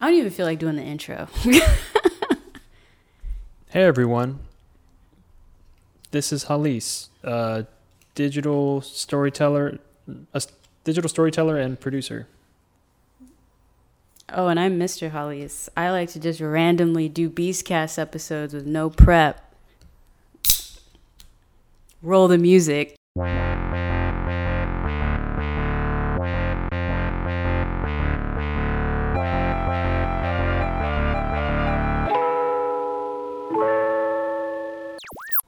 I don't even feel like doing the intro. Hey everyone, this is Hallease, a digital storyteller, a digital storyteller and producer. oh, and I'm Mr. Hallease. I like to just randomly do Beastcast episodes with no prep. Roll the music.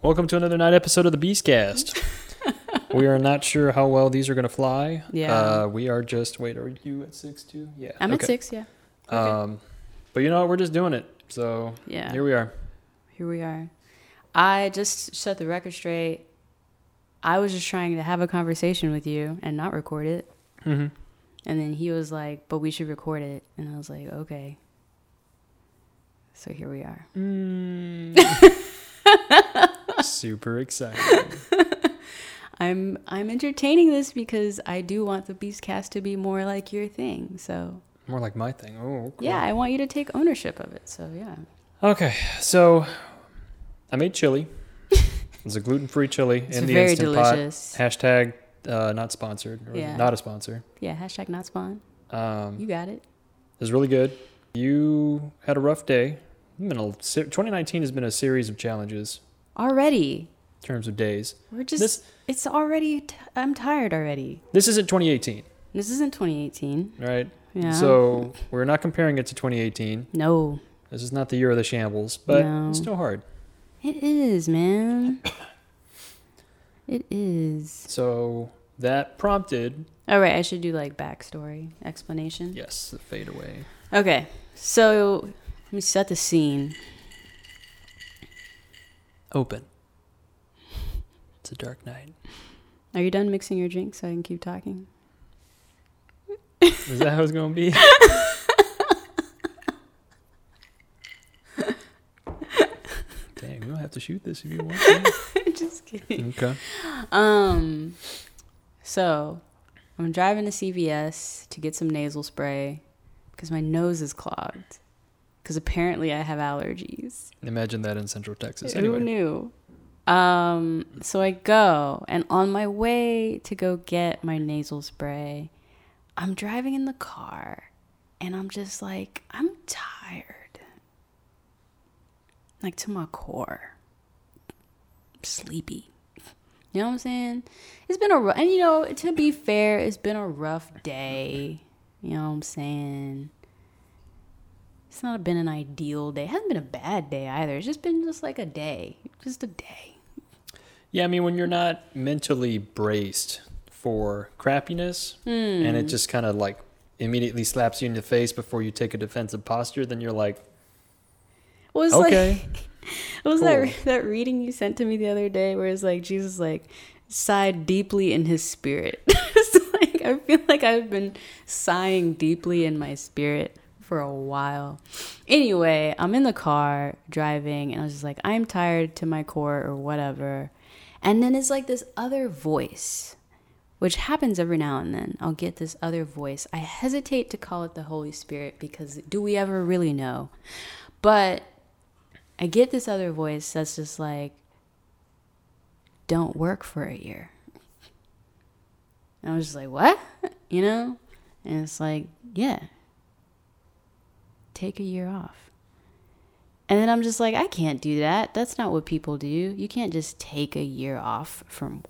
Welcome to another night episode of the Beastcast. we are not sure how well these are going to fly. Yeah. Uh, we are just wait. Are you at six too? Yeah. I'm okay. at six, yeah. Okay. Um, but you know what? We're just doing it. So Yeah. here we are. Here we are. I just set the record straight. I was just trying to have a conversation with you and not record it. Mm-hmm. And then he was like, but we should record it. And I was like, okay. So here we are. Super excited. I'm I'm entertaining this because I do want the Beastcast to be more like your thing. So More like my thing. Oh, cool. yeah, I want you to take ownership of it. So yeah. Okay, so I made chili. It's a gluten-free chili It's in the very instant pot. delicious. Hashtag uh, not sponsored or Yeah. not a sponsor. Yeah, hashtag not spawn. Um, You got it. it was really good. You had a rough day. A, 2019 has been a series of challenges Already. in terms of days. We're just This it's already t- I'm tired already. this isn't 2018, This isn't 2018. right? Yeah. So we're not comparing it to 2018. no, This is not the year of the shambles, but No. it's still hard. it is, man. It is. So that prompted, All right, I should do like backstory explanation. yes, the fade away. Okay, so let me set the scene. Open. It's a dark night. Are you done mixing your drink so I can keep talking? Is that how it's gonna be? Dang, we don't have to shoot this if you want to. Just kidding. Okay. Um, so I'm driving to CVS to get some nasal spray because my nose is clogged. Because apparently I have allergies. Imagine that in Central Texas. Who Anyway, knew? Um, so I go, and on my way to go get my nasal spray, I'm driving in the car, and I'm just like, I'm tired. Like to my core. I'm Sleepy. You know what I'm saying? It's been a rough, and you know, to be fair, it's been a rough day. You know what I'm saying? It's not been an ideal day. It hasn't been a bad day either. It's just been just like a day. Just a day. yeah, I mean, when you're not mentally braced for crappiness, and Hmm. it just kind of like immediately slaps you in the face before you take a defensive posture, then you're like, It was okay, like it was cool. that that reading you sent to me the other day where it's like Jesus like sighed deeply in his spirit. it's like I feel like I've been sighing deeply in my spirit for a while. Anyway, I'm in the car driving and I was just like, I'm tired to my core or whatever. And then it's like this other voice, which happens every now and then. I'll get this other voice. I hesitate to call it the Holy Spirit because do we ever really know? But I get this other voice that's just like, don't work for a year. And I was just like, what? You know? And it's like, yeah, take a year off. And then I'm just like, I can't do that. That's not what people do. You can't just take a year off from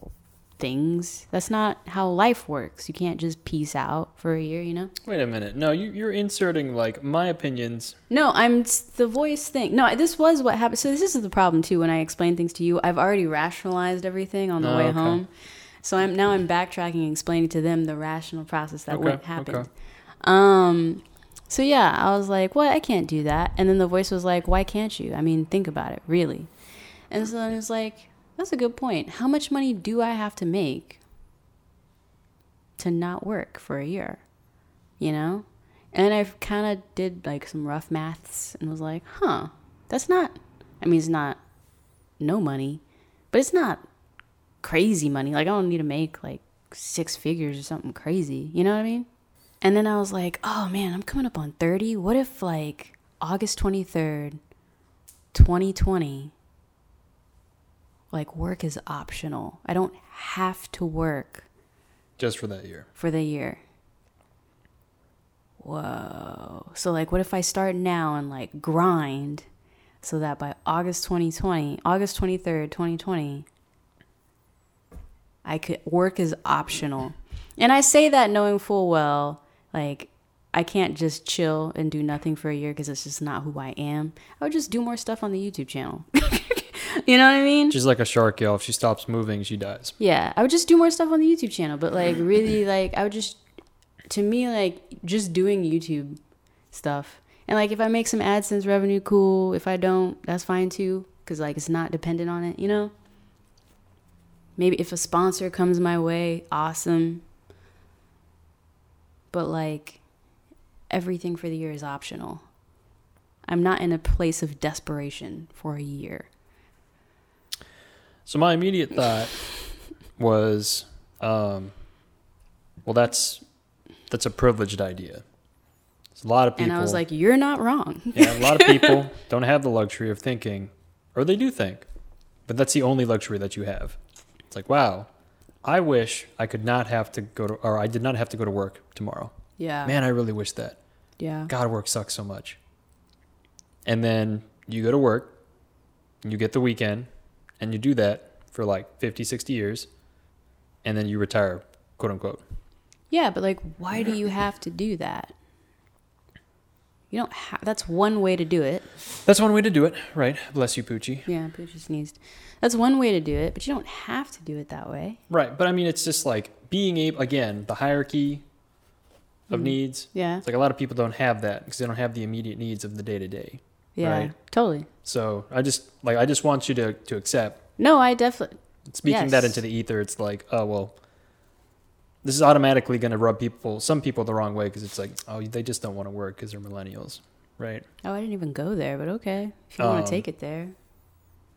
things. That's not how life works. You can't just peace out for a year, you know? wait a minute. No, you, you're inserting like my opinions. No, I'm the voice thing. No, this was what happened. So this is the problem too. When I explain things to you, I've already rationalized everything on the Oh, way okay. home. So I'm now I'm backtracking and explaining to them the rational process that Okay, what happened. okay. Um. So yeah, I was like, "What? I can't do that." And then the voice was like, "Why can't you? I mean, think about it, really." And so I was like, "That's a good point. How much money do I have to make to not work for a year?" You know. And I kind of did like some rough maths and was like, "Huh, that's not. I mean, it's not no money, but it's not crazy money. Like I don't need to make like six figures or something crazy. You know what I mean?" And then I was like, oh man, I'm coming up on 30. What if like August 23rd, 2020, like work is optional? I don't have to work Just for that year. for the year. Whoa. So like what if I start now and like grind so that by August 2020, August 23rd, 2020, I could work is optional. And I say that knowing full well like I can't just chill and do nothing for a year because it's just not who I am. I would just do more stuff on the YouTube channel. you know what I mean? She's like a shark, y'all. If she stops moving, she dies. Yeah, I would just do more stuff on the YouTube channel, but like really like I would just to me like just doing YouTube stuff. And like if I make some AdSense revenue cool, if I don't, that's fine too cuz like it's not dependent on it, you know? Maybe if a sponsor comes my way, awesome. But like everything for the year is optional. I'm not in a place of desperation for a year. So my immediate thought was, um, well, that's that's a privileged idea. It's a lot of people. And I was like, you're not wrong. yeah, a lot of people don't have the luxury of thinking, or they do think, but that's the only luxury that you have. It's like, wow, I wish I could not have to go to, or I did not have to go to work tomorrow. Yeah. Man, I really wish that. Yeah. God, work sucks so much. And then you go to work, you get the weekend, and you do that for like 50, 60 years, and then you retire, quote unquote. Yeah, but like, why do you have to do that? You don't have. That's one way to do it. That's one way to do it, right? Bless you, Poochie. Yeah, Poochie sneezed. That's one way to do it, but you don't have to do it that way. Right, but I mean, it's just like being able, again, the hierarchy of Mm. needs. Yeah. It's like a lot of people don't have that because they don't have the immediate needs of the day to day. Yeah. Right. Totally. So I just like I just want you to to accept No, I definitely. speaking that into the ether. It's like oh well, this is automatically going to rub people, some people, the wrong way because it's like oh they just don't want to work because they're millennials, right? Oh, I didn't even go there, but okay. If you want Um, to take it there.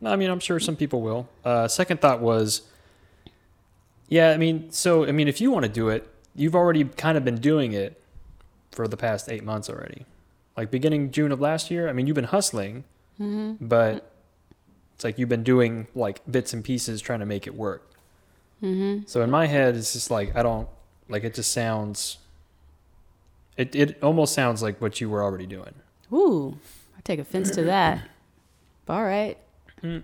No, I mean I'm sure some people will. Uh, second thought was, yeah, I mean so I mean if you want to do it, you've already kind of been doing it for the past eight months already. Like beginning June of last year, I mean you've been hustling, Mm-hmm. but it's like you've been doing like bits and pieces trying to make it work. Mm-hmm. So in my head, it's just like I don't like it. Just sounds. It it almost sounds like what you were already doing. Ooh, I take offense to that. All right. Well,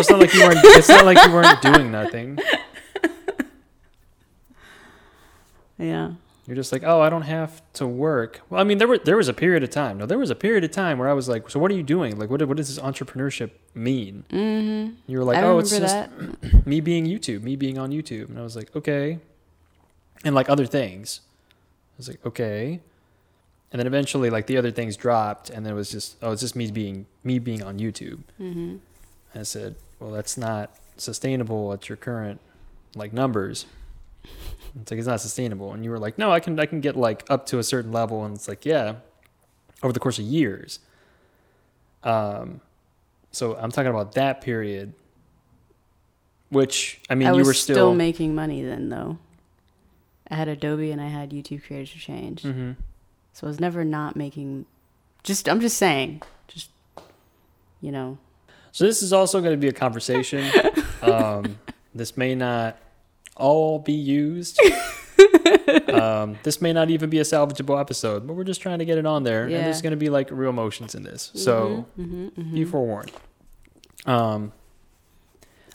it's not like you weren't. It's not like you weren't doing nothing. Yeah. You're just like, oh, I don't have to work. Well, I mean, there were there was a period of time. No, there was a period of time where I was like, so what are you doing? Like, what what does this entrepreneurship mean? Mm-hmm. You were like, I oh, it's just me being YouTube, me being on YouTube, and I was like, okay, and like other things. I was like, okay, and then eventually, like the other things dropped, and then it was just, oh, it's just me being me being on YouTube. Mm-hmm. I said, well, that's not sustainable at your current like numbers. It's like it's not sustainable. And you were like, no, I can I can get like up to a certain level. And it's like, yeah, over the course of years. Um, so I'm talking about that period. Which I mean, I you were still, still, making money then, though. I had Adobe and I had YouTube Creators for Change, hmm so I was never not making. Just I'm just saying, just you know, So this is also going to be a conversation. um, this may not all be used. um, this may not even be a salvageable episode, but we're just trying to get it on there. And there's going to be like real emotions in this. So Mhm, mhm, be mhm. forewarned. Um,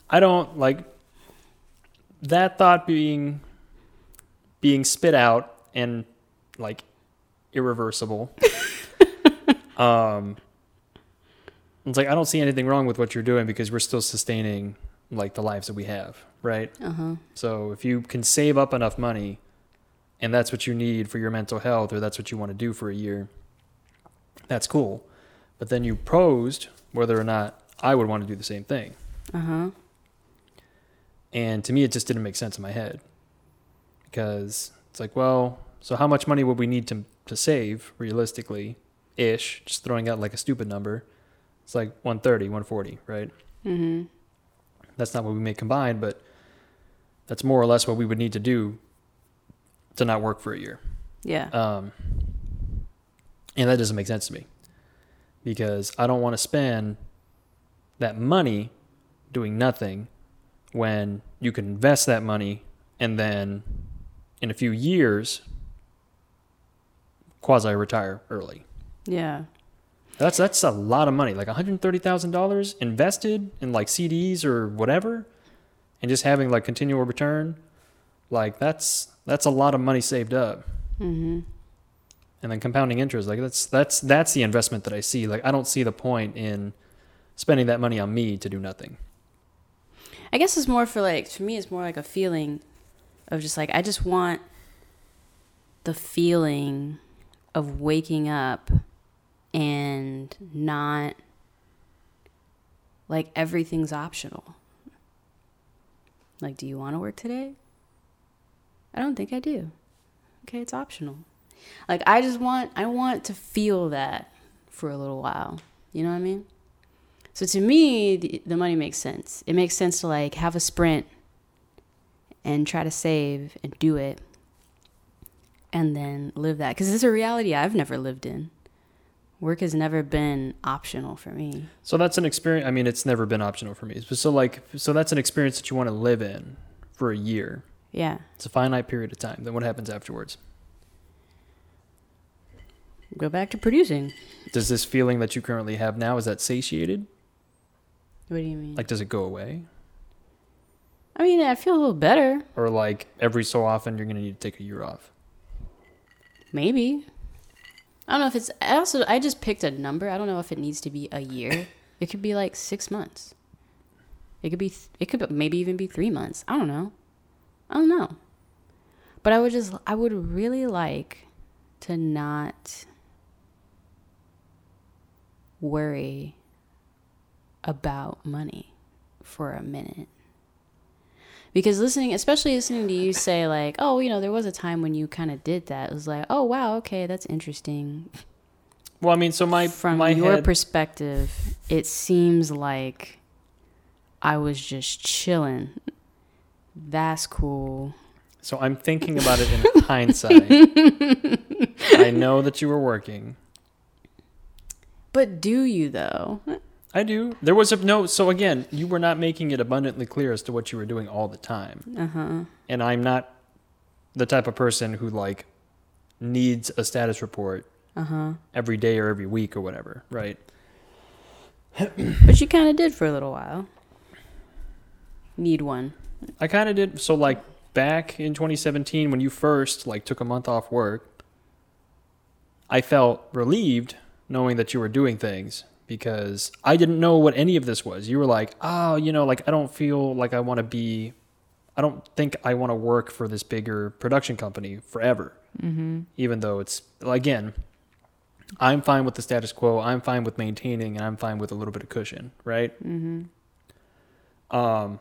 I don't like that thought being being spit out and like irreversible. um, it's like I don't see anything wrong with what you're doing because we're still sustaining like the lives that we have, right? uh-huh. So if you can save up enough money and that's what you need for your mental health or that's what you want to do for a year, that's cool. But then you posed whether or not I would want to do the same thing. Uh-huh. And to me, it just didn't make sense in my head because it's like, well, so how much money would we need to, to save realistically ish? Just throwing out like a stupid number. It's like 130, 140, right? Mm-hmm. That's not what we make combined, but That's more or less what we would need to do to not work for a year. Yeah. Um, and that doesn't make sense to me because I don't want to spend that money doing nothing when you can invest that money and then in a few years quasi retire early. yeah. That's that's a lot of money, like one hundred thirty thousand dollars invested in like CDs or whatever, and just having like continual return. Like that's that's a lot of money saved up, Mm-hmm. and then compounding interest. Like that's that's that's the investment that I see. Like I don't see the point in spending that money on me to do nothing. I guess it's more for like for me it's more like a feeling of just like I just want the feeling of waking up and not like everything's optional. Like do you want to work today? I don't think I do. Okay, it's optional. Like I just want I want to feel that for a little while. You know what I mean? So to me, the, the money makes sense. It makes sense to like have a sprint and try to save and do it and then live that because it's a reality I've never lived in. Work has never been optional for me. So that's an experience. I mean, it's never been optional for me. So like, so that's an experience that you want to live in for a year. Yeah. It's a finite period of time. Then what happens afterwards? Go back to producing. Does this feeling that you currently have now is that satiated? What do you mean? Like, does it go away? I mean, I feel a little better. Or like every so often you're gonna need to take a year off? Maybe. I don't know if it's. I also I just picked a number. I don't know if it needs to be a year. It could be like six months. It could be. It could maybe even be three months. I don't know. I don't know. But I would just. I would really like to not worry about money for a minute because listening especially listening to you say like oh you know there was a time when you kind of did that. It was like oh wow okay that's interesting. Well, I mean, so my from my your head, perspective it seems like i was just chilling. That's cool. So I'm thinking about it in hindsight. I know that you were working. but do you though I do. There was a no. So again, you were not making it abundantly clear as to what you were doing all the time. uh-huh and I'm not the type of person who like needs a status report uh-huh every day or every week or whatever, right? but you kind of did for a little while need one I kind of did so like back in 2017 when you first like took a month off work, I felt relieved knowing that you were doing things because I didn't know what any of this was. You were like, "Oh, you know, like I don't feel like I want to be I don't think I want to work for this bigger production company forever." mm-hmm. Even though it's again i'm fine with the status quo i'm fine with maintaining and i'm fine with a little bit of cushion right? Mm-hmm. Um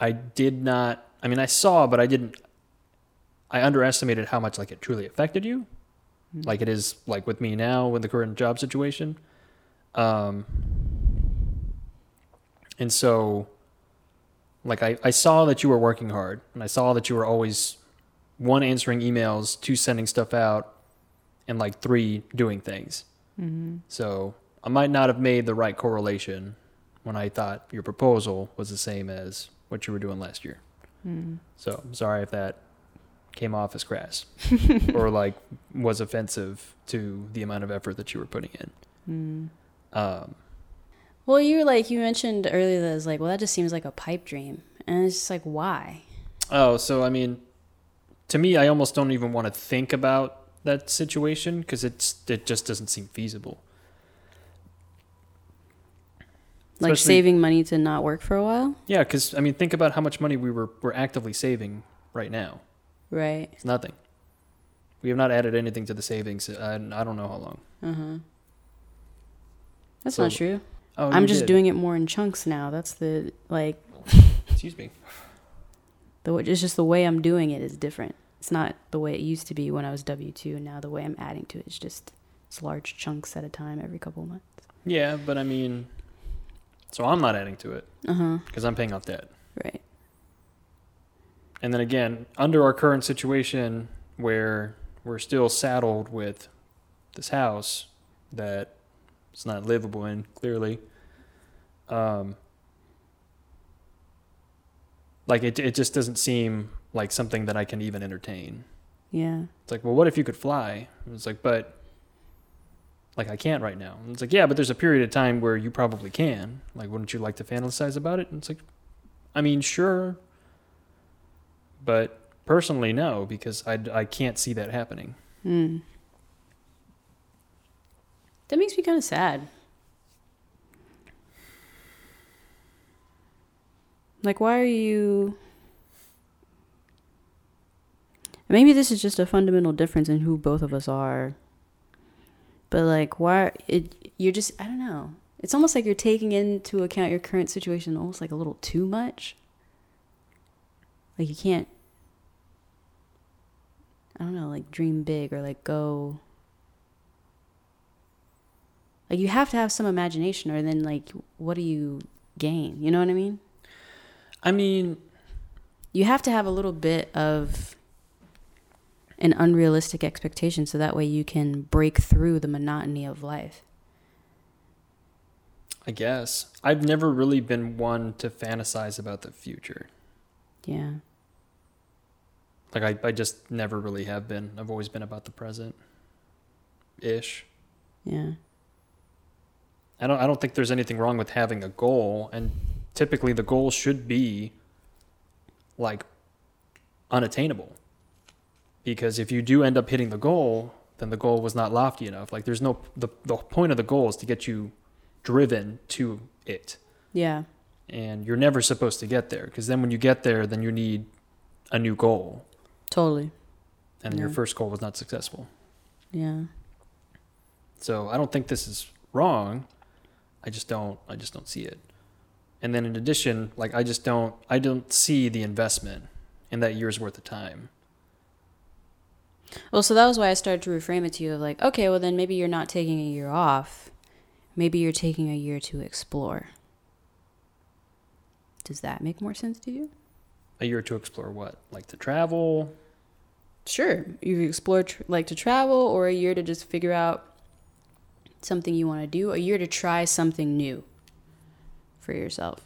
i did not i mean i saw but i didn't i underestimated how much like it truly affected you like it is like with me now with the current job situation um and so like I, I saw that you were working hard and i saw that you were always one answering emails two sending stuff out and like three doing things mm-hmm so i might not have made the right correlation when i thought your proposal was the same as what you were doing last year mm. so I'm sorry if that came off as crass or like was offensive to the amount of effort that you were putting in. Mm. Um, Well, you like you mentioned earlier that it's like, well, that just seems like a pipe dream, and it's just like, why? oh, so I mean, to me, I almost don't even want to think about that situation because it's it just doesn't seem feasible. Like Especially- saving money to not work for a while, Yeah, because I mean, think about how much money we were we're actively saving right now. right? It's nothing. We have not added anything to the savings. I, I don't know how long. Uh huh. That's So- not true. Oh, I'm just did. doing it more in chunks now. That's the like Excuse me. the it's just the way I'm doing it is different. It's not the way it used to be when I was W two, and now the way I'm adding to it is just it's large chunks at a time every couple of months. Yeah, but I mean, so I'm not adding to it uh-huh. because I'm paying off debt. Right. and then again, under our current situation where we're still saddled with this house that it's not livable in, clearly. Um, like it, it just doesn't seem like something that I can even entertain. Yeah. It's like, well, what if you could fly? And It's like, but like I can't right now. And it's like, yeah, but there's a period of time where you probably can. Like, wouldn't you like to fantasize about it? And it's like, I mean, sure, but personally, no, because I I can't see that happening. Hmm. That makes me kind of sad. Like, why are you. Maybe this is just a fundamental difference in who both of us are. But, like, why. It, you're just. I don't know. It's almost like you're taking into account your current situation almost like a little too much. Like, you can't. I don't know, like, dream big or, like, go. Like you have to have some imagination, or then like, what do you gain? You know what I mean? I mean, You have to have a little bit of an unrealistic expectation, so that way you can break through the monotony of life. I guess I've never really been one to fantasize about the future. Yeah, Like I, I just never really have been. I've always been about the present, ish. yeah, I don't I don't think there's anything wrong with having a goal and typically the goal should be like unattainable. Because if you do end up hitting the goal, then the goal was not lofty enough. Like there's no the the point of the goal is to get you driven to it. yeah, And you're never supposed to get there because then when you get there then you need a new goal totally. and your first goal was not successful. Yeah, So I don't think this is wrong. I just don't I just don't see it. And then in addition, like I just don't I don't see the investment in that year's worth of time. Well, so that was why I started to reframe it to you of like, okay, well then maybe you're not taking a year off. Maybe you're taking a year to explore. Does that make more sense to you? A year to explore what? Like to travel? Sure. You explore tr- like to travel or a year to just figure out something you want to do, a year to try something new for yourself.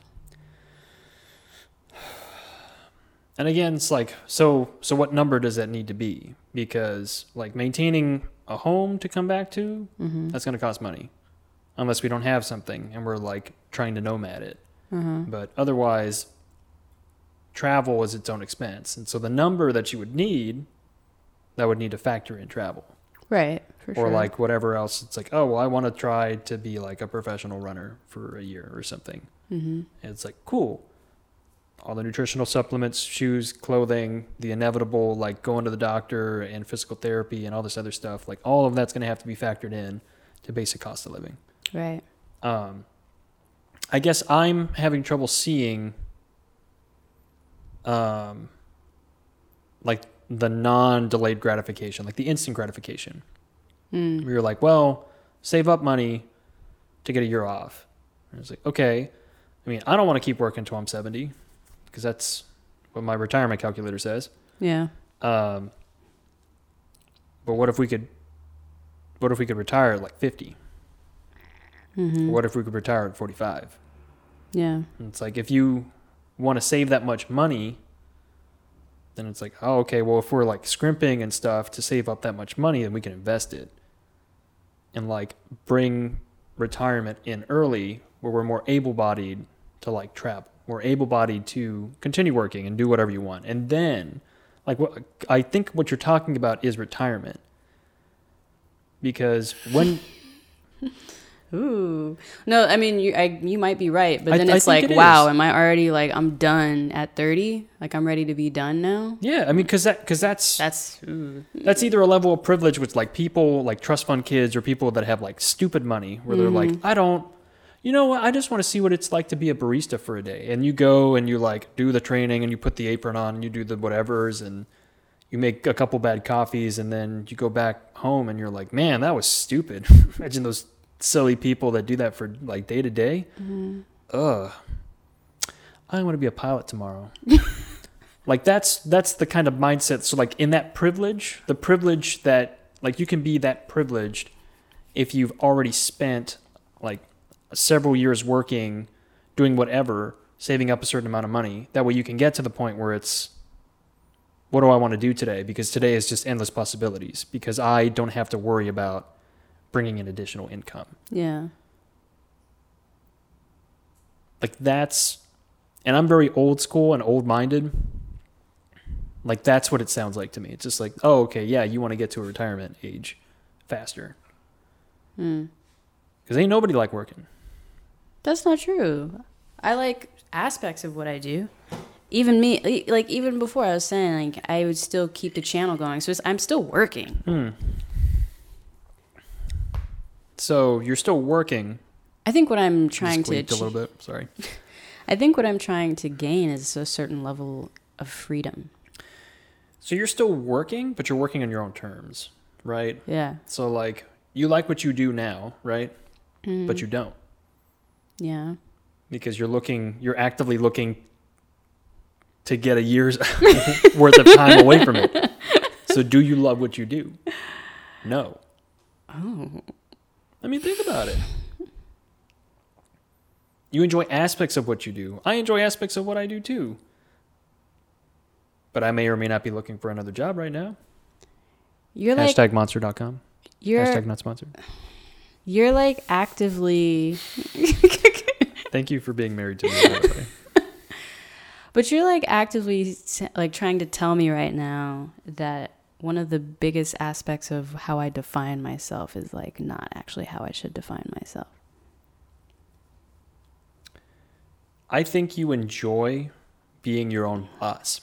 And again, it's like so so what number does that need to be? Because like maintaining a home to come back to, Mm-hmm. that's going to cost money. Unless we don't have something and we're like trying to nomad it. Uh-huh. But otherwise, travel is its own expense. And so the number that you would need, that would need to factor in travel. Right, for or sure. like whatever else. It's like, oh, well, I want to try to be like a professional runner for a year or something. mm-hmm. And it's like, cool. All the nutritional supplements, shoes, clothing, the inevitable, like going to the doctor and physical therapy and all this other stuff, like all of that's going to have to be factored in to basic cost of living. Right. Um, I guess I'm having trouble seeing, um, like the non-delayed gratification, like the instant gratification. Mm. We were like, well, save up money to get a year off. And it's like, okay. I mean, I don't want to keep working until I'm 70 because that's what my retirement calculator says. Yeah. Um, but what if we could, what if we could retire at like 50? Mm-hmm. What if we could retire at 45? Yeah. And it's like if you want to save that much money, then it's like, oh, okay, well, if we're like scrimping and stuff to save up that much money, then we can invest it and like bring retirement in early where we're more able bodied to like travel. We're able bodied to continue working and do whatever you want. And then, like, what I think what you're talking about is retirement. Because when Ooh. No, I mean you I, you might be right, but then I it's think like, it wow, is. am I already like I'm done at 30? Like I'm ready to be done now? yeah, I mean, because that because that's That's ooh. that's either a level of privilege with like people like trust fund kids or people that have like stupid money where they're like mm-hmm. i don't you know what i just want to see what it's like to be a barista for a day and you go and you like do the training and you put the apron on and you do the whatevers and you make a couple bad coffees and then you go back home and you're like man that was stupid imagine those silly people that do that for like day to day ugh i want to be a pilot tomorrow Like that's that's the kind of mindset. So like in that privilege, the privilege that like you can be that privileged if you've already spent like several years working, doing whatever, saving up a certain amount of money. That way you can get to the point where it's what do I want to do today? Because today is just endless possibilities because I don't have to worry about bringing in additional income. Yeah. Like that's and I'm very old school and old minded. Like that's what it sounds like to me. It's just like, oh, okay, yeah, you want to get to a retirement age faster. Mm. Because ain't nobody like working. That's not true. I like aspects of what I do. Even me, like even before I was saying, like I would still keep the channel going. So it's, I'm still working. Hmm. So you're still working. I think what I'm trying to squeaked a little bit. Sorry. I think what I'm trying to gain is a certain level of freedom. So you're still working, but you're working on your own terms, right? Yeah. So like you like what you do now, right? Mm. But you don't Yeah. because you're looking, you're actively looking to get a year's worth of time away from it. So do you love what you do? No. Oh. I mean, think about it. You enjoy aspects of what you do. I enjoy aspects of what I do too. But I may or may not be looking for another job right now. You're like Hashtag monster.com. you're Hashtag not sponsored. you're like actively Thank you for being married to me. by the way. But you're like actively like trying to tell me right now that one of the biggest aspects of how I define myself is like not actually how I should define myself. I think you enjoy being your own boss.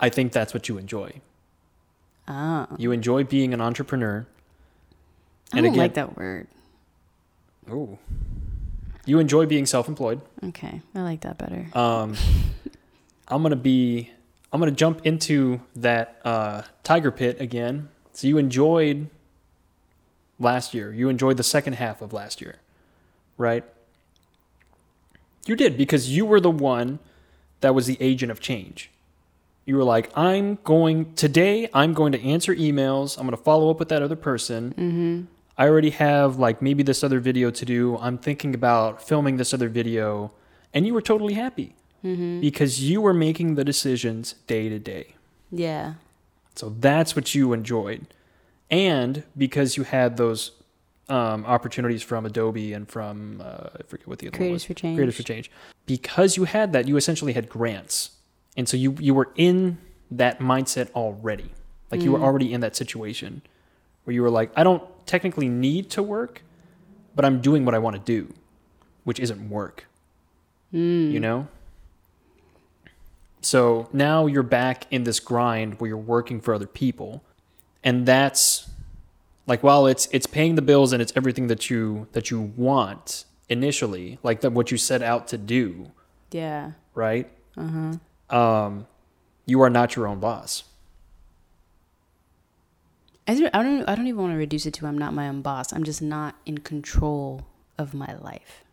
I think that's what you enjoy. Oh, You enjoy being an entrepreneur. I And don't again- like that word. Oh. You enjoy being self-employed. Okay, I like that better. Um, I'm gonna be. I'm gonna jump into that uh, tiger pit again. So you enjoyed last year. You enjoyed the second half of last year, right? You did because you were the one that was the agent of change. You were like, I'm going today. I'm going to answer emails. I'm going to follow up with that other person. Mm-hmm. I already have like maybe this other video to do. I'm thinking about filming this other video. And you were totally happy Mm-hmm. because you were making the decisions day to day. Yeah. So that's what you enjoyed. And because you had those um, opportunities from Adobe and from, uh, I forget what the other one Creators for change. Creators for Change. Because you had that, you essentially had grants. And so you, you were in that mindset already. Like you were Mm. already in that situation where you were like, I don't technically need to work, but I'm doing what I want to do, which isn't work, Mm. you know? So now you're back in this grind where you're working for other people. And that's like while it's it's paying the bills and it's everything that you that you want initially, like that what you set out to do, Yeah. right? Uh huh. Um you are not your own boss. I don't, I don't. I don't even want to reduce it to I'm not my own boss. I'm just not in control of my life.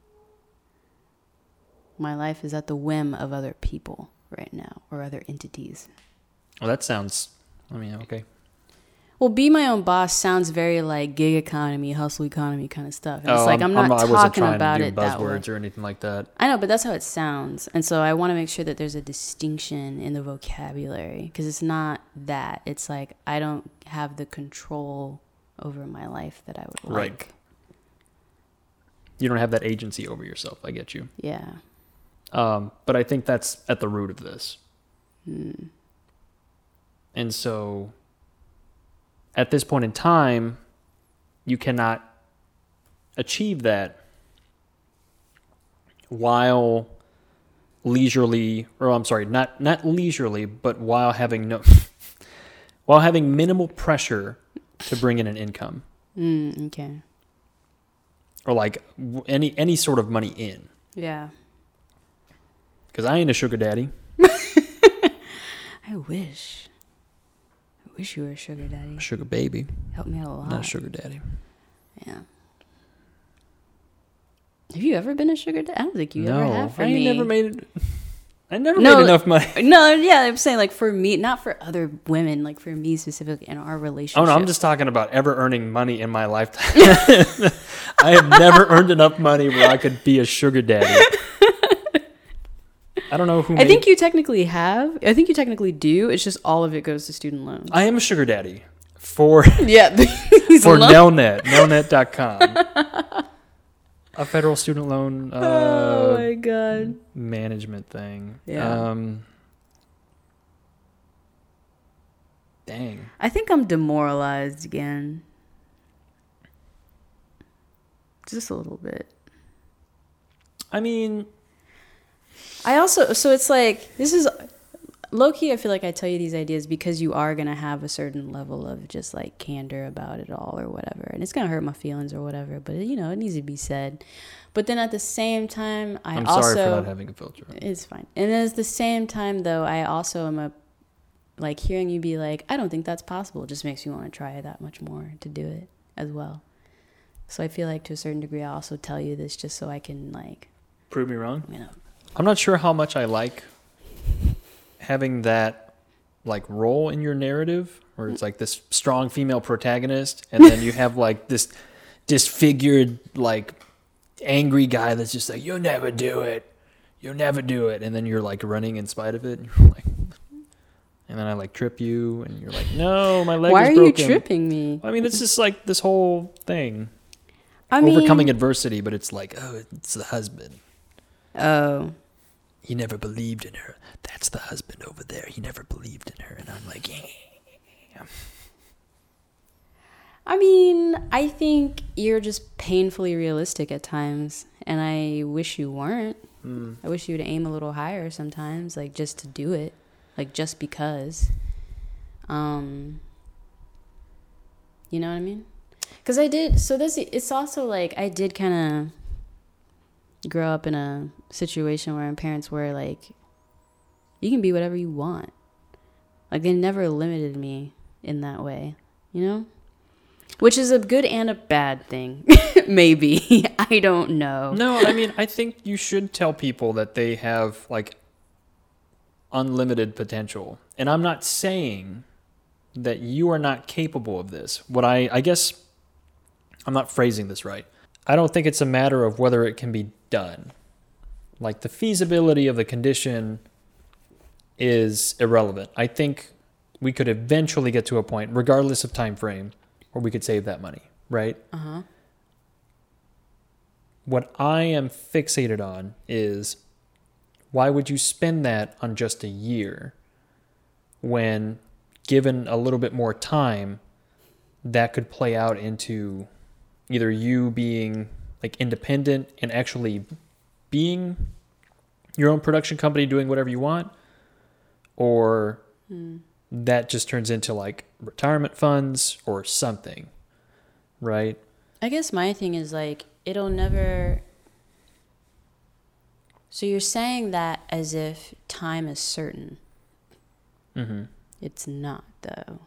My life is at the whim of other people right now or other entities. Well, that sounds I mean, okay. Well, be my own boss sounds very like gig economy, hustle economy kind of stuff. And it's Oh, like I'm, not I wasn't talking trying about it that way. buzzwords or anything like that. I know, but that's how it sounds. And so I want to make sure that there's a distinction in the vocabulary because it's not that. It's like I don't have the control over my life that I would Right. like. You don't have that agency over yourself. I get you. Yeah. Um, but I think that's at the root of this. Hmm. And so at this point in time, you cannot achieve that while leisurely or I'm sorry, not not leisurely, but while having no while having minimal pressure to bring in an income Mm, okay. or like any any sort of money in. Yeah. Cuz I ain't a sugar daddy. I wish. I wish you were a sugar daddy. A sugar baby, Help me out a lot. not a sugar daddy. Yeah. Have you ever been a sugar daddy? I don't think you no, ever have for I me. never made it. I never No, made enough money. No, yeah, I'm saying like for me, not for other women, like for me specifically in our relationship. Oh no, I'm just talking about ever earning money in my lifetime. I have never earned enough money where I could be a sugar daddy. I don't know who. I think you technically have. I think you technically do. It's just all of it goes to student loans. I am a sugar daddy for yeah, for Nelnet, Nelnet.com. a federal student loan uh, Oh my god. management thing. Yeah. Um, dang. I think I'm demoralized again. Just a little bit. I mean, I also so it's like this is low key. I feel like I tell you these ideas because you are gonna have a certain level of just like candor about it all or whatever, and it's gonna hurt my feelings or whatever. But you know, it needs to be said. But then at the same time, I I'm also sorry for not having a filter. it's fine. And at the same time, though, I also am a like hearing you be like, I don't think that's possible. Just makes me want to try that much more to do it as well. So I feel like to a certain degree, I also tell you this just so I can like, Prove me wrong. you know, I'm not sure how much I like having that like role in your narrative where it's like this strong female protagonist and then you have like this disfigured like angry guy that's just like you'll never do it. You'll never do it. And then you're like running in spite of it and you're like and then I like trip you and you're like no my leg why is are broken. you tripping me? I mean it's just like this whole thing. I mean, overcoming adversity but it's like oh it's the husband. Oh, he never believed in her. That's the husband over there. He never believed in her. And I'm like, yeah. I mean, I think you're just painfully realistic at times, and I wish you weren't. Hmm. I wish you would aim a little higher sometimes, like just to do it, like just because. Um, you know what I mean? Because I did. So this, it's also like I did kind of grow up in a situation where my parents were like, "You can be whatever you want." Like they never limited me in that way, you know. Which is a good and a bad thing, maybe. I don't know. No, I mean, I think you should tell people that they have like unlimited potential. And I'm not saying that you are not capable of this. What I, I guess, I'm not phrasing this right. I don't think it's a matter of whether it can be done. Like the feasibility of the condition is irrelevant. I think we could eventually get to a point, regardless of time frame, where we could save that money, right? Uh huh. What I am fixated on is why would you spend that on just a year when given a little bit more time that could play out into either you being like independent and actually being your own production company doing whatever you want or that just turns into like retirement funds or something right I guess my thing is like it'll never. So you're saying that as if time is certain. mm-hmm. It's not though.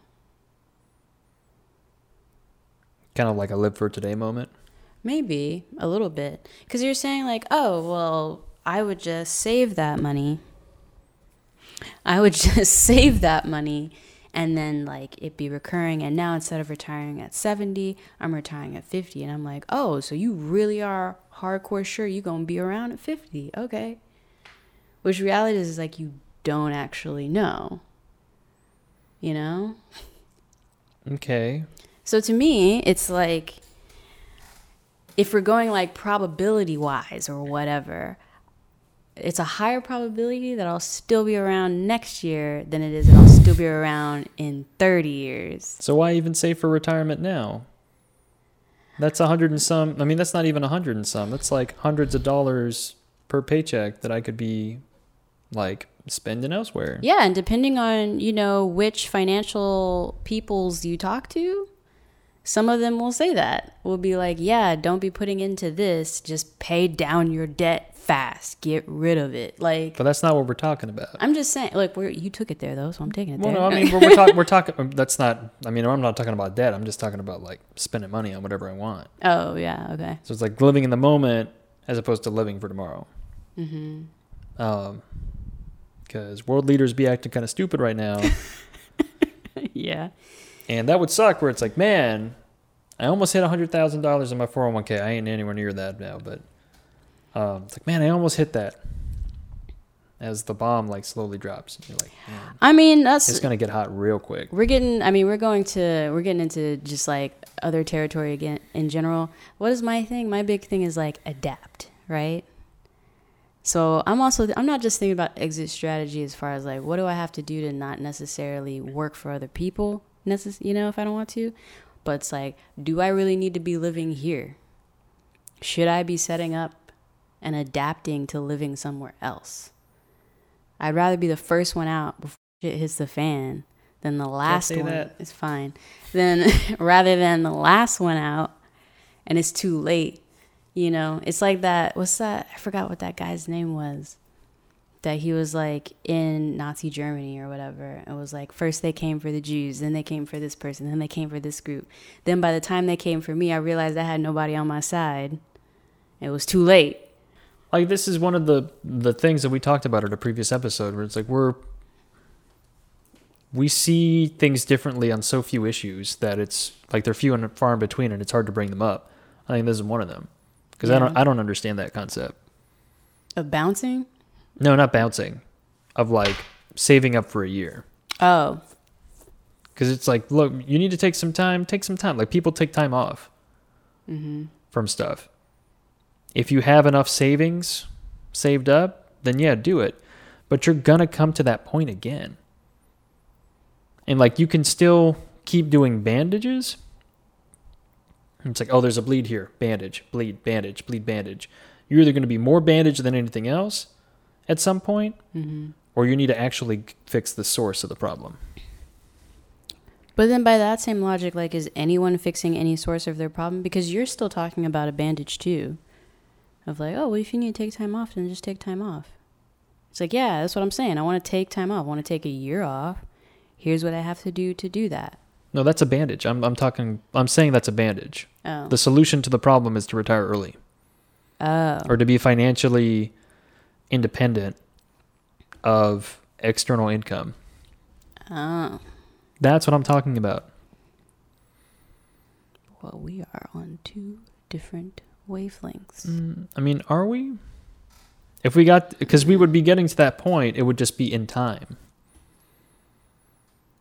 Kind of like a live for today moment Maybe a little bit. Because you're saying, like, oh, well, I would just save that money. I would just save that money and then, like, it be recurring. And now instead of retiring at 70, I'm retiring at 50. And I'm like, oh, so you really are hardcore sure you're going to be around at 50. Okay. Which reality is, is like, you don't actually know. You know? okay So to me, it's like if we're going like probability wise or whatever, it's a higher probability that I'll still be around next year than it is that I'll still be around in 30 years. So why even save for retirement now? That's a hundred and some. I mean, that's not even a hundred and some. That's like hundreds of dollars per paycheck that I could be like spending elsewhere. Yeah, and depending on, you know, which financial peoples you talk to, some of them will say that. Will be like, "Yeah, don't be putting into this, just pay down your debt fast. Get rid of it." Like But that's not what we're talking about. I'm just saying, look, we're, you took it there though, so I'm taking it Well, there. no, I mean, we're, we're talking. We're talking. That's not. I mean, I'm not talking about debt. I'm just talking about like spending money on whatever I want. oh yeah, okay. So it's like living in the moment as opposed to living for tomorrow. Mm-hmm. Um, because world leaders be acting kind of stupid right now. yeah. And that would suck where it's like, man, I almost hit $100,000 in my 401k. I ain't anywhere near that now, but um, it's like, man, I almost hit that as the bomb like slowly drops. You're like, man, I mean, that's it's going to get hot real quick. we're getting i mean we're going to we're getting into just like other territory again in general what is my thing my big thing is like adapt right so i'm also i'm not just thinking about exit strategy as far as like what do i have to do to not necessarily work for other people necess- you know if i don't want to? But it's like do i really need to be living here? Should i be setting up and adapting to living somewhere else? I'd rather be the first one out before shit hits the fan than the last one. that. it's fine. Then rather than the last one out and it's too late you know it's like that what's that i forgot what that guy's name was that he was like in nazi germany or whatever it was like first they came for the jews then they came for this person then they came for this group then by the time they came for me i realized i had nobody on my side it was too late Like this is one of the the things that we talked about in a previous episode where it's like we're we see things differently on so few issues that it's like they're few and far in between and it's hard to bring them up. I think this is one of them. Because I don't I don't understand that concept. of bouncing No, not bouncing. Of like saving up for a year. oh Because it's like, look, you need to take some time. Take some time. Like people take time off mm-hmm. from stuff. If you have enough savings saved up, then yeah, do it. But you're gonna come to that point again. And like you can still keep doing bandages. It's like, oh, there's a bleed here. Bandage, bleed, bandage, bleed, bandage. You're either gonna be more bandaged than anything else at some point, Mm-hmm. or you need to actually fix the source of the problem. But then, by that same logic, like, is anyone fixing any source of their problem? Because you're still talking about a bandage too, of like, oh, well, if you need to take time off, then just take time off. It's like, yeah, that's what I'm saying. I want to take time off. I want to take a year off. Here's what I have to do to do that. No, that's a bandage. I'm I'm talking I'm saying that's a bandage. Oh, The solution to the problem is to retire early oh, or to be financially independent of external income. oh. That's what I'm talking about. Well, we are on two different wavelengths. Mm, I mean, are we? If we got because we would be getting to that point, it would just be in time.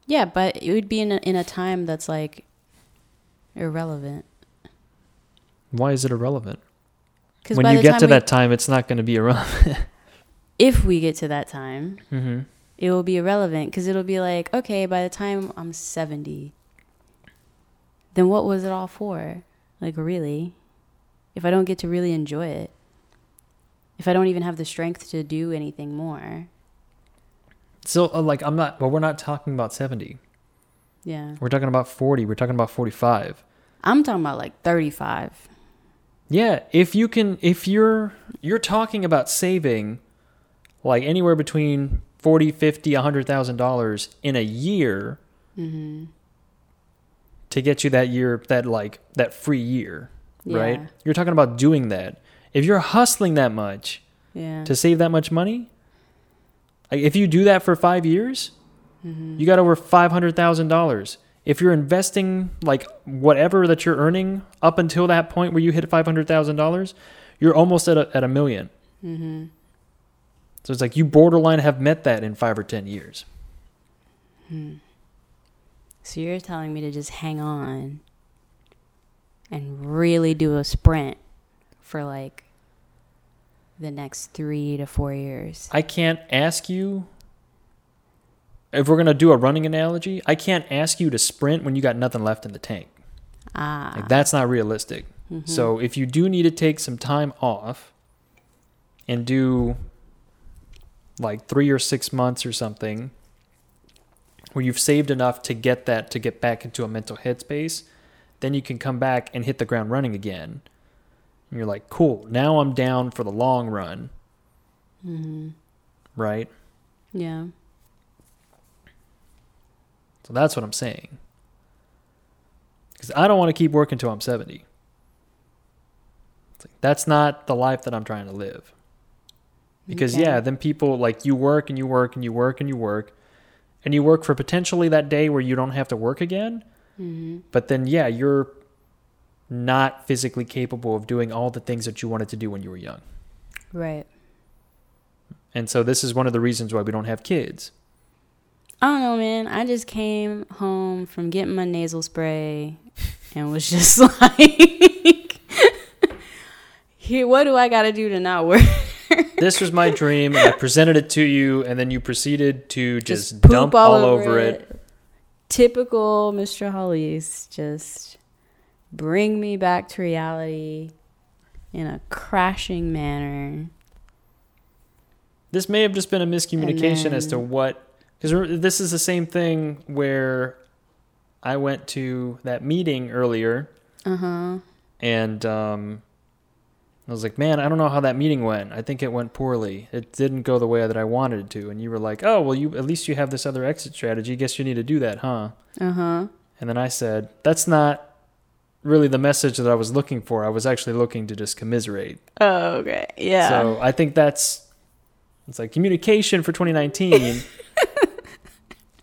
Yeah, but it would be in a, in a time that's like irrelevant. Why is it irrelevant? Because When you get to that time, it's not going to be irrelevant. if we get to that time, mm-hmm. it will be irrelevant because it'll be like, okay, by the time I'm 70, then what was it all for? Like, really? If I don't get to really enjoy it, if I don't even have the strength to do anything more, So, uh, like, I'm not. Well, we're not talking about seventy. yeah. We're talking about forty. We're talking about forty-five. I'm talking about like 35. Yeah, if you can if you're you're talking about saving like anywhere between 40, 50, 100,000 dollars in a year Mm-hmm. to get you that year that like that free year, right? You're talking about doing that. If you're hustling that much Yeah. to save that much money, if you do that for 5 years, mm-hmm. you got over $500,000. If you're investing like whatever that you're earning up until that point where you hit $500,000, you're almost at a, at a million. Mm-hmm. So it's like you borderline have met that in five or 10 years. Hmm. So you're telling me to just hang on and really do a sprint for like the next three to four years. I can't ask you, if we're going to do a running analogy, I can't ask you to sprint when you got nothing left in the tank. Ah. Like that's not realistic. Mhm. So if you do need to take some time off and do like three or six months or something where you've saved enough to get that to get back into a mental headspace, then you can come back and hit the ground running again. And you're like, cool, now I'm down for the long run, Mhm. right? Yeah. So that's what I'm saying. Because I don't want to keep working until I'm 70. It's like, that's not the life that I'm trying to live. Because Okay. yeah, then people like you work and you work and you work and you work and you work for potentially that day where you don't have to work again. Mm-hmm. But then yeah, you're not physically capable of doing all the things that you wanted to do when you were young. Right. And so this is one of the reasons why we don't have kids. I don't know, man. I just came home from getting my nasal spray and was just like, here, what do I got to do to not work? this was my dream. and I presented it to you, and then you proceeded to just, poop dump all, over it. Typical Mr. Hollies. Just bring me back to reality in a crashing manner. This may have just been a miscommunication as to what, because this is the same thing where I went to that meeting earlier, Uh huh. and um, I was like, "Man, I don't know how that meeting went. I think it went poorly. It didn't go the way that I wanted it to." And you were like, "Oh, well, you at least you have this other exit strategy. Guess you need to do that, huh?" Uh huh. And then I said, "That's not." Really, the message that I was looking for. I was actually looking to just commiserate. Oh, okay. Yeah. So I think that's it's like communication for 2019.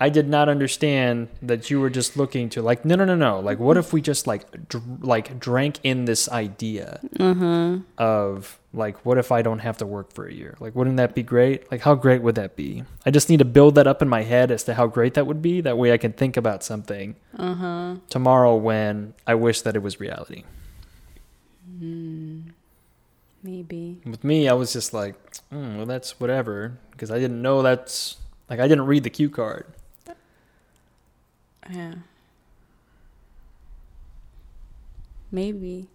I did not understand that you were just looking to like no no no no like what if we just like dr- like drank in this idea huh. of like what if I don't have to work for a year like wouldn't that be great like how great would that be I just need to build that up in my head as to how great that would be that way I can think about something huh. tomorrow when I wish that it was reality Hmm. Maybe. with me, I was just like, mm, well, that's whatever, because I didn't know that's like I didn't read the cue card. Yeah. Maybe.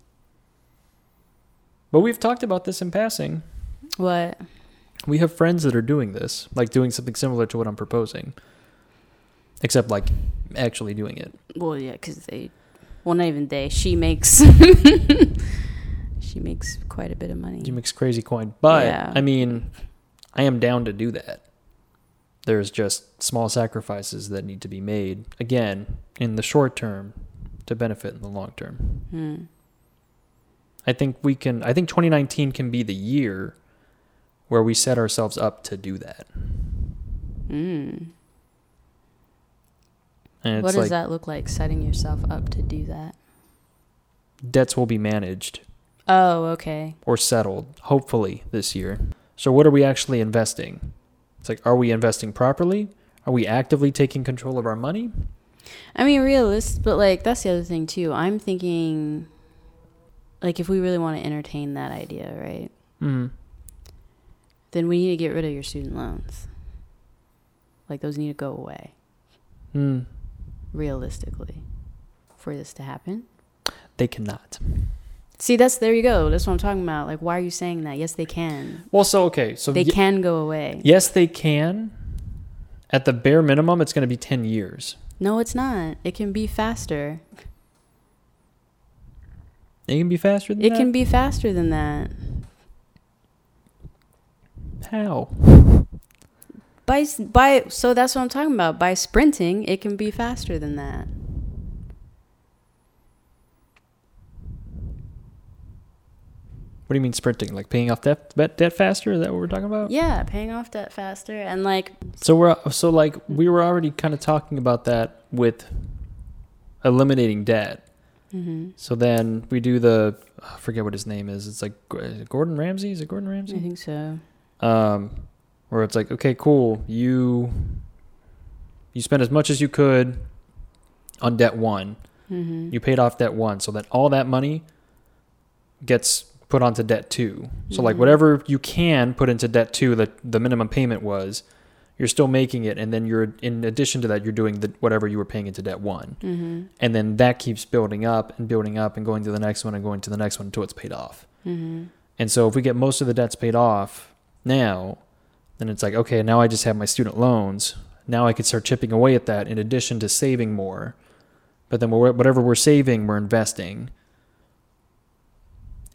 But we've talked about this in passing. What? We have friends that are doing this, like doing something similar to what I'm proposing, except like actually doing it. Well, yeah, because they. Well, not even they. She makes. she makes quite a bit of money. She makes crazy coin, but Yeah. I mean, I am down to do that. There's just small sacrifices that need to be made again in the short term to benefit in the long term. Hmm. I think we can. I think 2019 can be the year where we set ourselves up to do that. Mm. It's What does like that look like? Setting yourself up to do that. debts will be managed Oh, okay. or settled, hopefully this year. So what are we actually investing? It's like, are we investing properly? Are we actively taking control of our money? I mean, realist, but like that's the other thing too. I'm thinking, like, if we really want to entertain that idea, right? Mm. Then we need to get rid of your student loans. Like those need to go away, Mm. realistically, for this to happen. They cannot. See, that's there you go. That's what I'm talking about. Like, why are you saying that? Yes, they can. Well, so okay, so They ye- can go away. yes, they can. At the bare minimum, it's going to be 10 years. No, it's not. It can be faster. It can be faster than It that. It can be faster than that. How? By by, so that's what I'm talking about. By sprinting, it can be faster than that. What do you mean sprinting? Like paying off debt, debt, debt faster? Is that what we're talking about? Yeah, paying off debt faster and like So we're so like we were already kind of talking about that with eliminating debt. mhm. So then we do the I forget what his name is. It's like is it Gordon Ramsay. Is it Gordon Ramsay? I think so. Um, where it's like okay, cool. You you spent as much as you could on debt one. Mhm. You paid off debt one, so that all that money gets put onto debt two. So like Mhm. whatever you can put into debt two that the minimum payment was, you're still making it, and then you're in addition to that you're doing the whatever you were paying into debt one, Mhm. and then that keeps building up and building up and going to the next one and going to the next one until it's paid off. Mhm. And so if we get most of the debts paid off now, then it's like okay, now I just have my student loans. Now I could start chipping away at that in addition to saving more. But then we're, whatever we're saving, we're investing.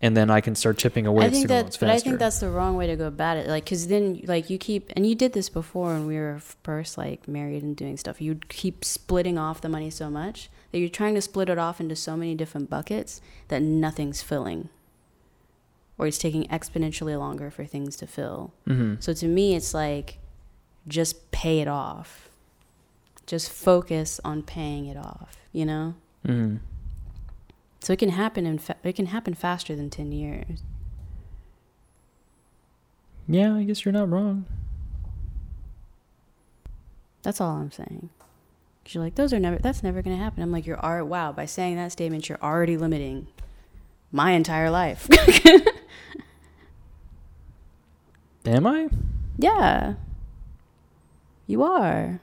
And then I can start chipping away I think that, but faster. I think that's the wrong way to go about it. Like, cause then, like, you keep, and you did this before when we were first like married and doing stuff. You'd keep splitting off the money so much that you're trying to split it off into so many different buckets that nothing's filling. or it's taking exponentially longer for things to fill. Mm-hmm. So to me, it's like just pay it off. Just focus on paying it off, you know? Mm-hmm. So it can happen in fa- it can happen faster than 10 years. Yeah, I guess you're not wrong. That's all I'm saying. Cuz you're like those are never that's never going to happen. I'm like you're already wow, by saying that statement you're already limiting my entire life. Am I? yeah. You are.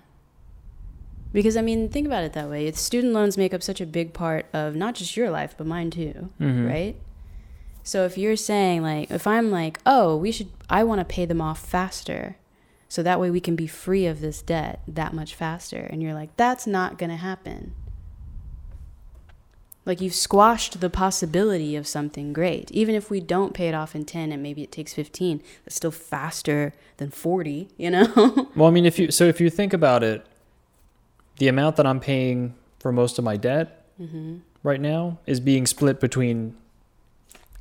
Because I mean, think about it that way. It's student loans make up such a big part of not just your life, but mine too. Mm-hmm. right? So if you're saying like if I'm like, "Oh, we should I want to pay them off faster." So that way we can be free of this debt that much faster. And you're like, "That's not going to happen." Like you've squashed the possibility of something great. Even if we don't pay it off in 10 and maybe it takes 15, that's still faster than 40, you know? Well, I mean, if you so if you think about it, the amount that I'm paying for most of my debt mhm. right now is being split between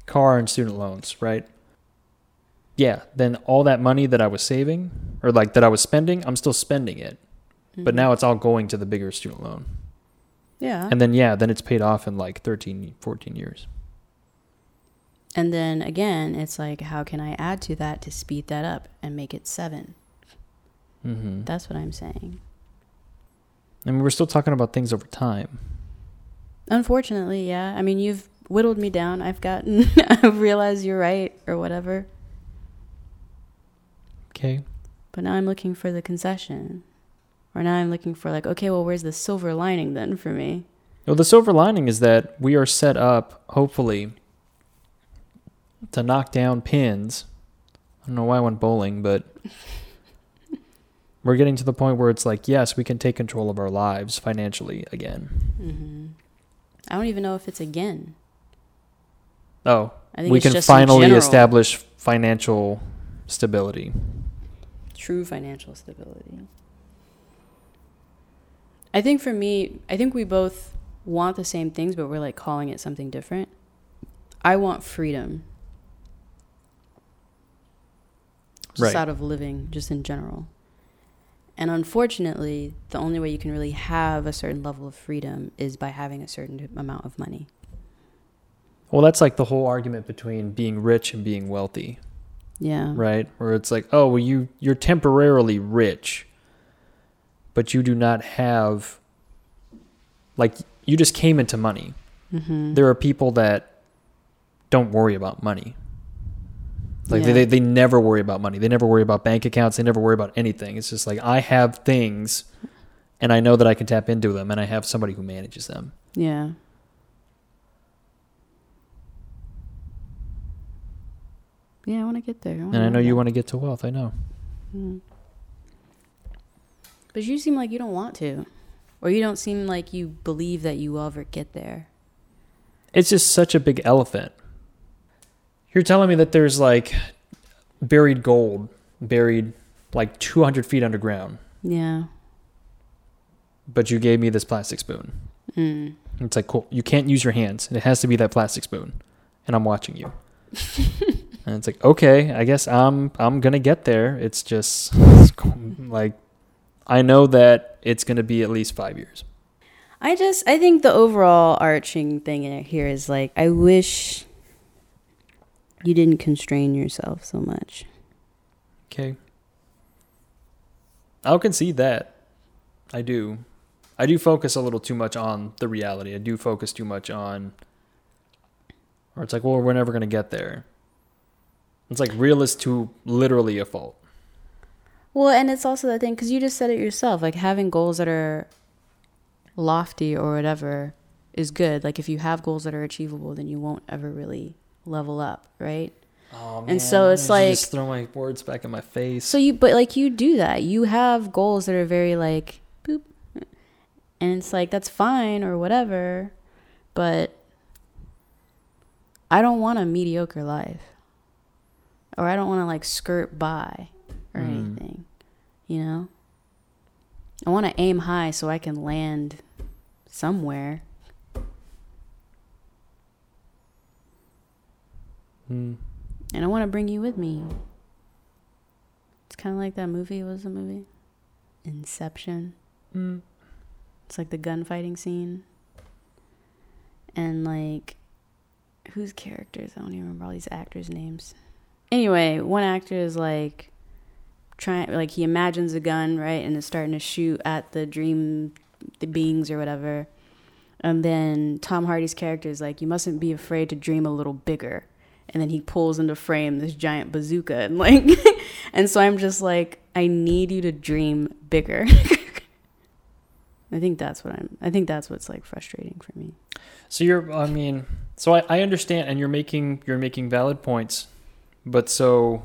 car and student loans, right? Yeah, then all that money that I was saving or like that I was spending, I'm still spending it. But Mhm. now it's all going to the bigger student loan. yeah. And then yeah, then it's paid off in like 13 14 years. And then again, it's like, how can I add to that to speed that up and make it seven? Mhm. That's what I'm saying. I mean, we're still talking about things over time. Unfortunately, yeah. I mean, you've whittled me down. I've gotten, I've realized you're right or whatever. Okay. But now I'm looking for the concession. Or now I'm looking for, like, okay, well, where's the silver lining then for me? Well, the silver lining is that we are set up, hopefully, to knock down pins. I don't know why I went bowling, but we're getting to the point where it's like, yes, we can take control of our lives financially again. hmm I don't even know if it's again. Oh, I think we can finally establish financial stability. true financial stability. I think for me, I think we both want the same things, but we're like calling it something different. I want freedom. Just Right. out of living, just in general. And unfortunately, the only way you can really have a certain level of freedom is by having a certain amount of money. Well, that's like the whole argument between being rich and being wealthy. Yeah. right? Where it's like, oh, well, you you're temporarily rich, but you do not have like you just came into money. Mm-hmm. There are people that don't worry about money. Like Yeah. they they never worry about money. They never worry about bank accounts. They never worry about anything. It's just like I have things, and I know that I can tap into them, and I have somebody who manages them. Yeah. Yeah, I want to get there. And I know you want to get to wealth. I know. Mm. But you seem like you don't want to. Or you don't seem like you believe that you will ever get there. It's just such a big elephant. You're telling me that there's like buried gold buried like 200 feet underground, Yeah. but you gave me this plastic spoon. Mm. It's like, cool. You can't use your hands. It has to be that plastic spoon. And I'm watching you. and it's like, okay, I guess I'm I'm going to get there. It's just it's like I know that it's going to be at least 5 years. I just, I think the overall arching thing here is like, I wish you didn't constrain yourself so much. Okay. I'll concede that. I do. I do focus a little too much on the reality. I do focus too much on or it's like, well, we're never gonna get there. It's like real is too literally a fault. Well, and it's also that thing because you just said it yourself. Like having goals that are lofty or whatever is good. Like if you have goals that are achievable, then you won't ever really level up, right? Oh, And so it's like- just throw my words back in my face. So you, but like you do that. You have goals that are very like boop, and it's like that's fine or whatever, but I don't want a mediocre life, or I don't want to like skirt by or Mm. anything, you know. I want to aim high so I can land somewhere. Hmm. And I want to bring you with me. It's kind of like that movie. What was the movie? Inception. Mm. It's like the gunfighting scene. And like, whose characters? I don't even remember all these actors' names. Anyway, one actor is like trying, like he imagines a gun, right, and is starting to shoot at the dream, the beings or whatever. And then Tom Hardy's character is like, you mustn't be afraid to dream a little bigger. And then he pulls into frame this giant bazooka and like, and so I'm just like, I need you to dream bigger. I think that's what I'm. I think that's what's like frustrating for me. So you're, I mean, so I, I understand, and you're making you're making valid points, but so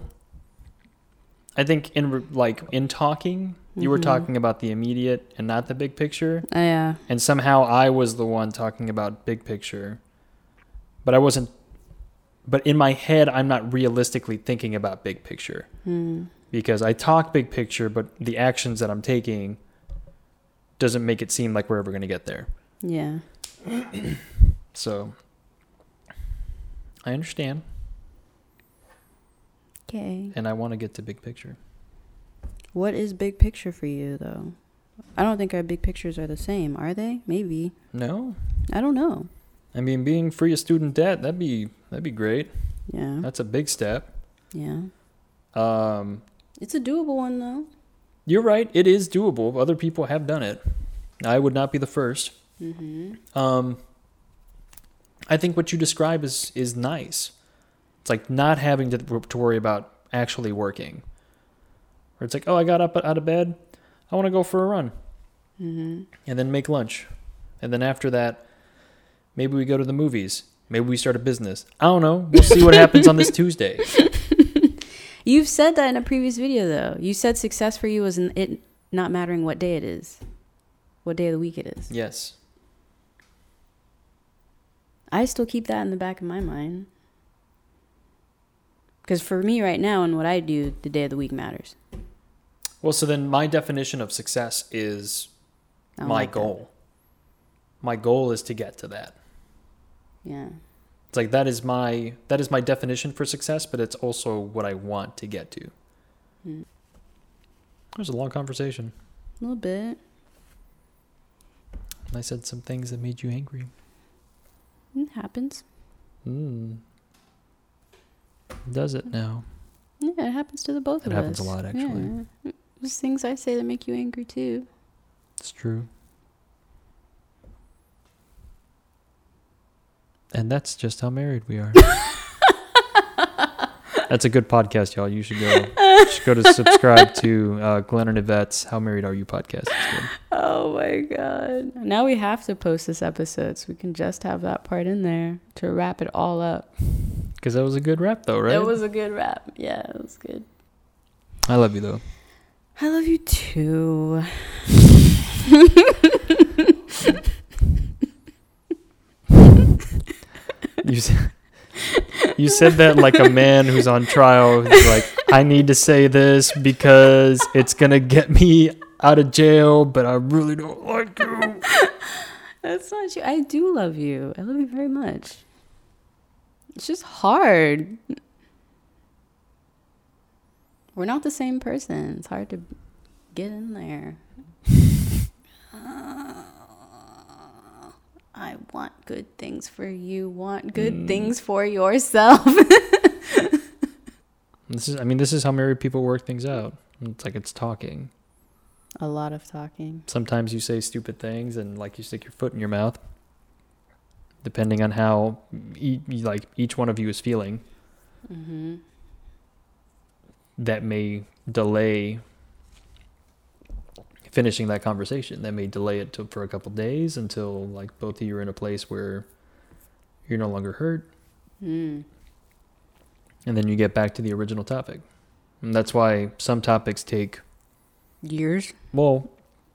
I think in like in talking, you were Mhm. talking about the immediate and not the big picture, Uh, yeah. and somehow I was the one talking about big picture, but I wasn't. But in my head, I'm not realistically thinking about big picture Hmm. because I talk big picture, but the actions that I'm taking doesn't make it seem like we're ever going to get there. Yeah. So I understand, Okay. and I want to get to big picture. What is big picture for you though? I don't think our big pictures are the same, are they? Maybe. No, I don't know. I mean being free of student debt that'd be that'd be great. Yeah. That's a big step. Yeah. Um, It's a doable one though. you're right; it is doable. Other people have done it. I would not be the first. Mm-hmm. Um, I think what you describe is is nice. It's like not having to, to worry about actually working. Where it's like, oh, I got up out of bed, I want to go for a run. Mm-hmm. and then make lunch. And then after that, maybe we go to the movies. Maybe we start a business. I don't know. We'll see what happens on this Tuesday. You've said that in a previous video though. You said success for you was it not mattering what day it is. What day of the week it is. Yes. I still keep that in the back of my mind. Because for me right now and what I do, the day of the week matters. Well, so then my definition of success is my like that. goal. My goal is to get to that. Yeah. It's like that is my that is my definition for success, but it's also what I want to get to. Hmm. It was a long conversation. A little bit. I said some things that made you angry. It happens. Mm. Does it now? Yeah, it happens to the both It of us. happens a lot, actually. Yeah. There's things I say that make you angry too. It's true. And that's just how married we are. that's a good podcast, y'all. You should go. You should go to subscribe to uh, Glenn and Yvette's "How Married Are You" podcast. Oh my god. Now we have to post this episode so we can just have that part in there to wrap it all up. Because that was a good rap, though, right? It was a good wrap. Yeah, it was good. I love you, though. I love you too. You said, you said that like a man who's on trial. Who's like, I need to say this because it's gonna get me out of jail, but I really don't like you. That's not true. I do love you. I love you very much. It's just hard. We're not the same person. It's hard to get in there. I want good things for you. Want good Mm. things for yourself. This is, I mean, this is how married people work things out. It's like it's talking. A lot of talking. Sometimes you say stupid things and like you stick your foot in your mouth, depending on how e- like each one of you is feeling. Mm-hmm. That may delay finishing that conversation. That may delay it to, for a couple days until like both of you are in a place where you're no longer hurt, Mm. and then you get back to the original topic. And that's why some topics take Years. well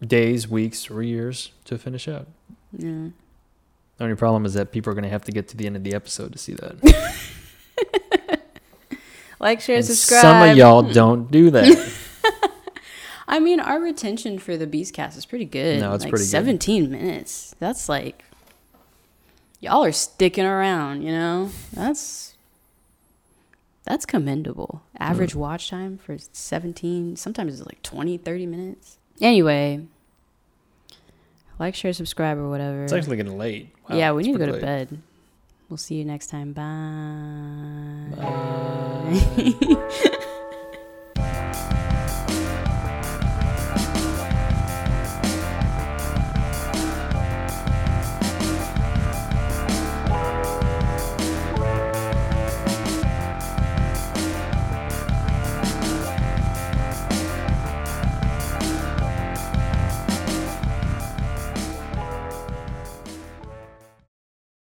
days, weeks, or years to finish out. Yeah. The only problem is that people are going to have to get to the end of the episode to see that. Like, share, And subscribe. Some of y'all don't do that. I mean, our retention for the Beastcast is pretty good. No, it's like pretty good. 17 minutes. That's like, y'all are sticking around, you know? That's, That's commendable. Average hmm. watch time for 17, sometimes it's like 20, 30 minutes. Anyway, like, share, subscribe, or whatever. It's actually getting late. Wow, yeah, we need to go to late. bed. We'll see you next time. Bye. Bye.